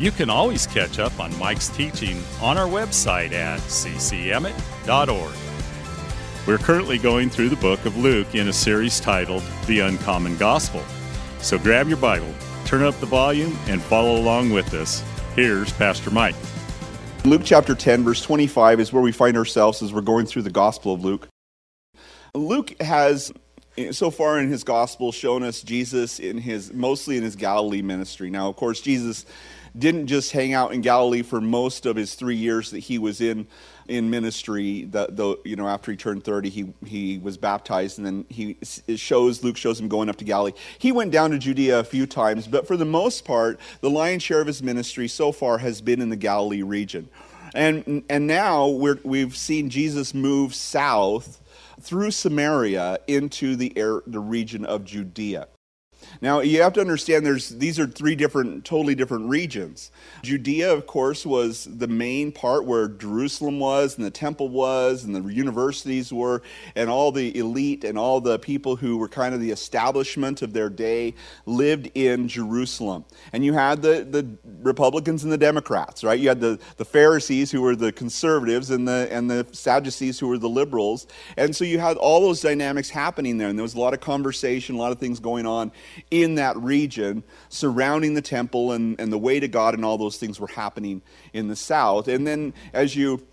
you can always catch up on Mike's teaching on our website at ccemmett.org. We're currently going through the book of Luke in a series titled The Uncommon Gospel. So grab your Bible, turn up the volume, and follow along with us. Here's Pastor Mike. Luke chapter 10, verse 25 is where we find ourselves as we're going through the Gospel of Luke. Luke has so far in his gospel shown us Jesus in his mostly in his Galilee ministry. Now, of course, Jesus didn't just hang out in Galilee for most of his three years that he was in in ministry. The, though you know after he turned thirty, he he was baptized, and then he shows Luke shows him going up to Galilee. He went down to Judea a few times, but for the most part, the lion's share of his ministry so far has been in the Galilee region. And, and now we have seen Jesus move south through Samaria into the, air, the region of Judea. Now, you have to understand there's these are three different totally different regions. Judea, of course, was the main part where Jerusalem was and the temple was and the universities were and all the elite and all the people who were kind of the establishment of their day lived in Jerusalem. And you had the, the Republicans and the Democrats, right? You had the, the Pharisees who were the conservatives and the and the Sadducees who were the liberals. And so you had all those dynamics happening there and there was a lot of conversation, a lot of things going on in that region surrounding the temple and, and the way to God and all those things were happening in the south. And then as you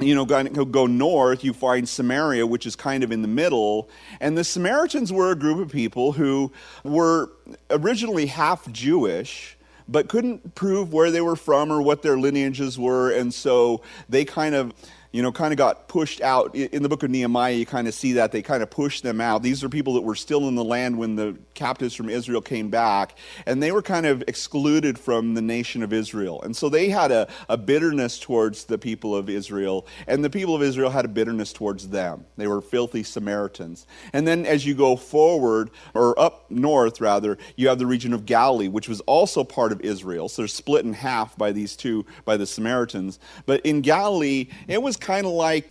you know, go, go north, you find Samaria, which is kind of in the middle. And the Samaritans were a group of people who were originally half Jewish, but couldn't prove where they were from or what their lineages were. And so they kind of you know, kind of got pushed out. In the book of Nehemiah, you kind of see that they kind of pushed them out. These are people that were still in the land when the captives from Israel came back, and they were kind of excluded from the nation of Israel. And so they had a, a bitterness towards the people of Israel, and the people of Israel had a bitterness towards them. They were filthy Samaritans. And then as you go forward, or up north rather, you have the region of Galilee, which was also part of Israel. So they're split in half by these two, by the Samaritans. But in Galilee, it was kind of like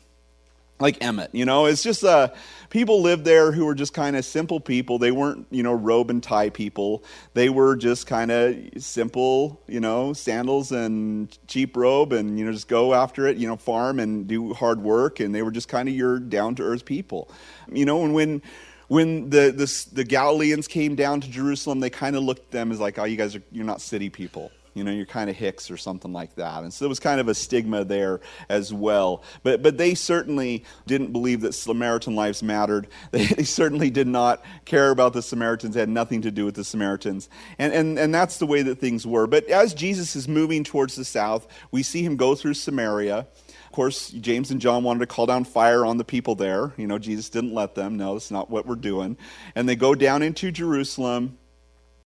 like Emmett, you know, it's just uh, people lived there who were just kind of simple people. They weren't, you know, robe and tie people. They were just kind of simple, you know, sandals and cheap robe and, you know, just go after it, you know, farm and do hard work. And they were just kind of your down to earth people, you know, and when, when the, the, the Galileans came down to Jerusalem, they kind of looked at them as like, oh, you guys are, you're not city people you know, you're kind of Hicks or something like that. And so there was kind of a stigma there as well. But, but they certainly didn't believe that Samaritan lives mattered. They, they certainly did not care about the Samaritans, had nothing to do with the Samaritans. And, and, and that's the way that things were. But as Jesus is moving towards the south, we see him go through Samaria. Of course, James and John wanted to call down fire on the people there. You know, Jesus didn't let them. No, that's not what we're doing. And they go down into Jerusalem.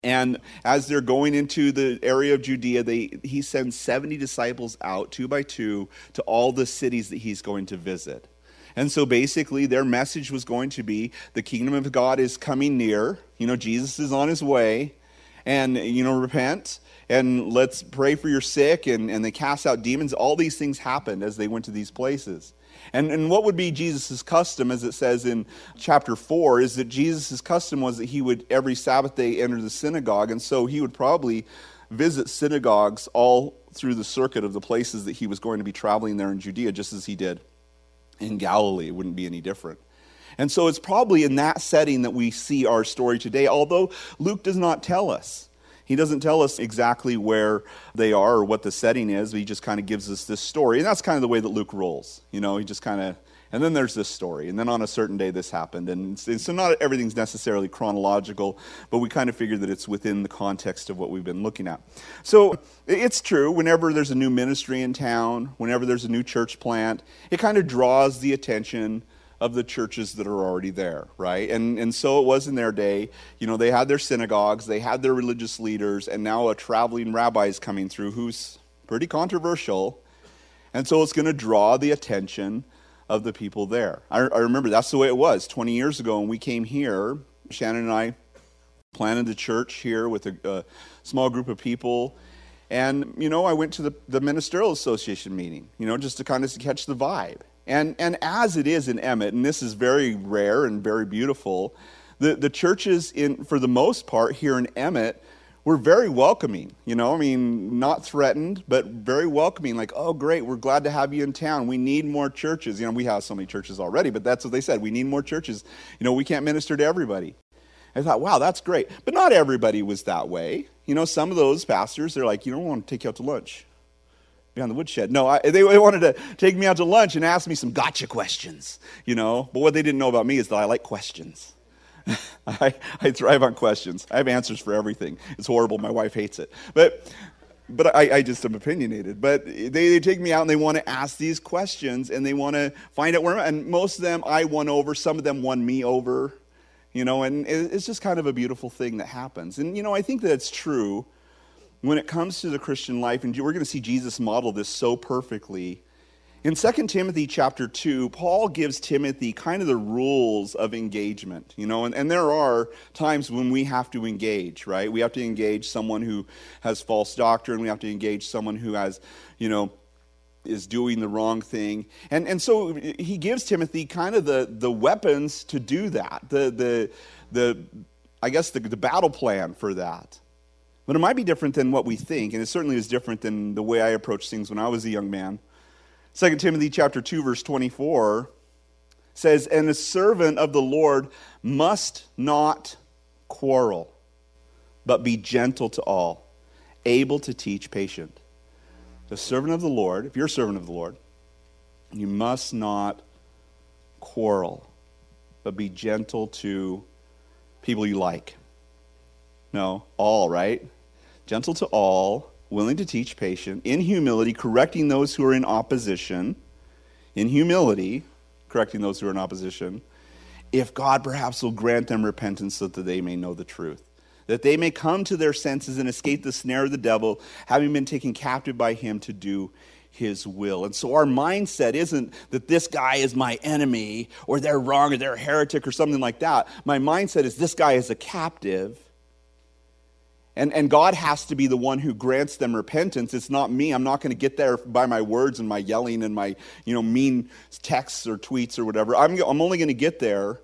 And as they're going into the area of Judea, they, he sends 70 disciples out, two by two, to all the cities that he's going to visit. And so basically, their message was going to be the kingdom of God is coming near. You know, Jesus is on his way. And, you know, repent and let's pray for your sick. And, and they cast out demons. All these things happened as they went to these places. And, and what would be Jesus' custom, as it says in chapter 4, is that Jesus' custom was that he would every Sabbath day enter the synagogue. And so he would probably visit synagogues all through the circuit of the places that he was going to be traveling there in Judea, just as he did in Galilee. It wouldn't be any different. And so it's probably in that setting that we see our story today, although Luke does not tell us. He doesn't tell us exactly where they are or what the setting is. He just kind of gives us this story. And that's kind of the way that Luke rolls. You know, he just kind of, and then there's this story. And then on a certain day, this happened. And so not everything's necessarily chronological, but we kind of figure that it's within the context of what we've been looking at. So it's true, whenever there's a new ministry in town, whenever there's a new church plant, it kind of draws the attention of the churches that are already there, right? And, and so it was in their day. You know, they had their synagogues, they had their religious leaders, and now a traveling rabbi is coming through who's pretty controversial. And so it's going to draw the attention of the people there. I, I, remember that's the way it was 20 years ago when we came here. Shannon and I planted the church here with a, a small group of people. And, you know, I went to the, the Ministerial Association meeting, you know, just to kind of catch the vibe. And, and as it is in Emmett, and this is very rare and very beautiful, the, the churches, in, for the most part, here in Emmett, were very welcoming. You know, I mean, not threatened, but very welcoming. Like, oh, great, we're glad to have you in town. We need more churches. You know, we have so many churches already, but that's what they said. We need more churches. You know, we can't minister to everybody. I thought, wow, that's great. But not everybody was that way. You know, some of those pastors, they're like, you don't want to take you out to lunch behind the woodshed. No, I, they wanted to take me out to lunch and ask me some gotcha questions, you know. But what they didn't know about me is that I like questions. I, I thrive on questions. I have answers for everything. It's horrible. My wife hates it. But but I, I, just am opinionated. But they, they take me out and they want to ask these questions and they want to find out where. I'm And most of them I won over. Some of them won me over. You know, and it's just kind of a beautiful thing that happens. And you know, I think that's true when it comes to the Christian life, and we're going to see Jesus model this so perfectly in 2 Timothy chapter 2, Paul gives Timothy kind of the rules of engagement, you know, and, and there are times when we have to engage, right? We have to engage someone who has false doctrine, we have to engage someone who has, you know, is doing the wrong thing. And, and so he gives Timothy kind of the, the weapons to do that, the, the, the I guess, the, the battle plan for that. But it might be different than what we think, and it certainly is different than the way I approached things when I was a young man. 2 Timothy chapter 2 verse 24 says, "And a servant of the Lord must not quarrel, but be gentle to all, able to teach, patient." The servant of the Lord, if you're a servant of the Lord, you must not quarrel, but be gentle to people you like. No, all, right? Gentle to all, willing to teach, patient, in humility, correcting those who are in opposition, in humility, correcting those who are in opposition, if God perhaps will grant them repentance so that they may know the truth, that they may come to their senses and escape the snare of the devil, having been taken captive by him to do his will. And so our mindset isn't that this guy is my enemy or they're wrong or they're a heretic or something like that. My mindset is this guy is a captive and, and God has to be the one who grants them repentance. It's not me. I'm not going to get there by my words and my yelling and my you know, mean texts or tweets or whatever. I'm, I'm only going to get there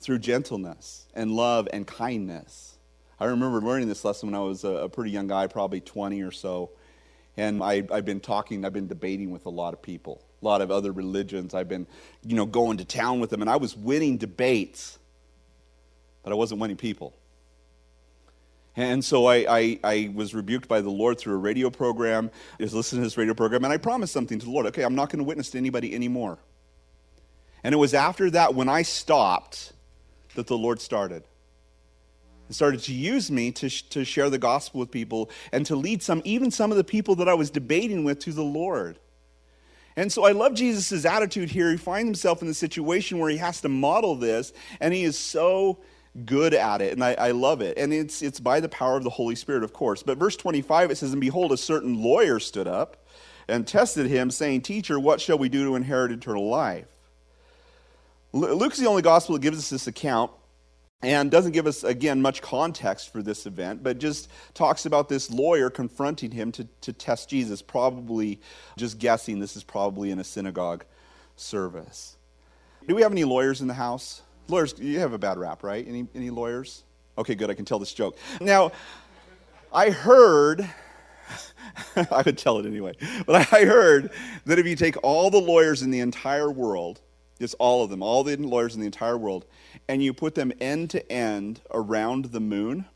through gentleness and love and kindness. I remember learning this lesson when I was a, a pretty young guy, probably 20 or so. And I, I've been talking, I've been debating with a lot of people, a lot of other religions. I've been, you know, going to town with them, and I was winning debates, but I wasn't winning people. And so I, I, I, was rebuked by the Lord through a radio program. I was listening to this radio program, and I promised something to the Lord. Okay, I'm not going to witness to anybody anymore. And it was after that, when I stopped, that the Lord started. Started to use me to, to share the gospel with people and to lead some, even some of the people that I was debating with, to the Lord. And so I love Jesus' attitude here. He finds himself in the situation where he has to model this, and he is so good at it, and I, I, love it. And it's, it's by the power of the Holy Spirit, of course. But verse 25, it says, And behold, a certain lawyer stood up and tested him, saying, Teacher, what shall we do to inherit eternal life? Luke's the only gospel that gives us this account and doesn't give us, again, much context for this event, but just talks about this lawyer confronting him to, to test Jesus, probably just guessing this is probably in a synagogue service. Do we have any lawyers in the house? Lawyers, you have a bad rap, right? Any, any lawyers? Okay, good. I can tell this joke. Now, I heard, I would tell it anyway, but I heard that if you take all the lawyers in the entire world, just all of them, all the lawyers in the entire world, and you put them end to end around the moon,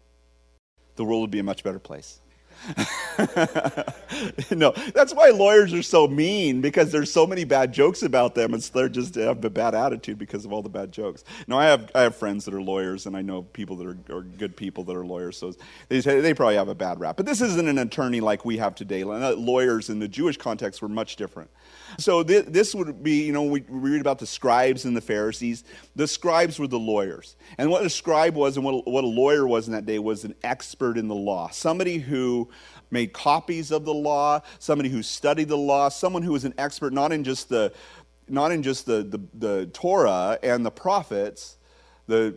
the world would be a much better place. no, that's why lawyers are so mean because there's so many bad jokes about them, and they're just have a bad attitude because of all the bad jokes. No, I have I have friends that are lawyers, and I know people that are, are good people that are lawyers, so they they probably have a bad rap. But this isn't an attorney like we have today. Uh, lawyers in the Jewish context were much different. So th- this would be, you know, we, we read about the scribes and the Pharisees. The scribes were the lawyers, and what a scribe was and what, what a lawyer was in that day was an expert in the law, somebody who made copies of the law, somebody who studied the law, someone who was an expert not in just the, not in just the, the, the Torah and the prophets, the,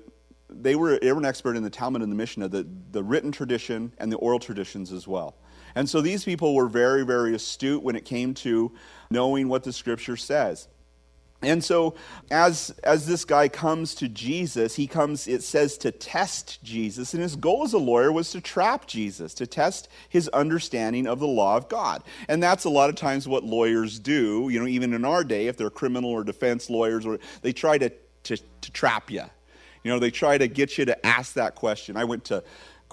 they, were, they were an expert in the Talmud and the Mishnah, the, the written tradition and the oral traditions as well. And so these people were very, very astute when it came to knowing what the scripture says. And so, as, as this guy comes to Jesus, he comes, it says, to test Jesus. And his goal as a lawyer was to trap Jesus, to test his understanding of the law of God. And that's a lot of times what lawyers do, you know, even in our day, if they're criminal or defense lawyers, or they try to, to, to trap you. You know, they try to get you to ask that question. I went to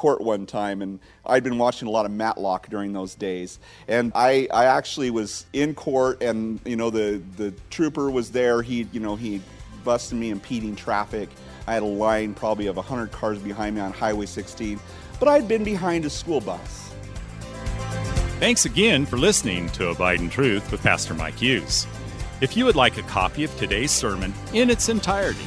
court one time, and I'd been watching a lot of Matlock during those days. And I, I actually was in court, and you know the the trooper was there. He you know he busted me impeding traffic. I had a line probably of 100 cars behind me on Highway 16, but I'd been behind a school bus. Thanks again for listening to Abide in Truth with Pastor Mike Hughes. If you would like a copy of today's sermon in its entirety,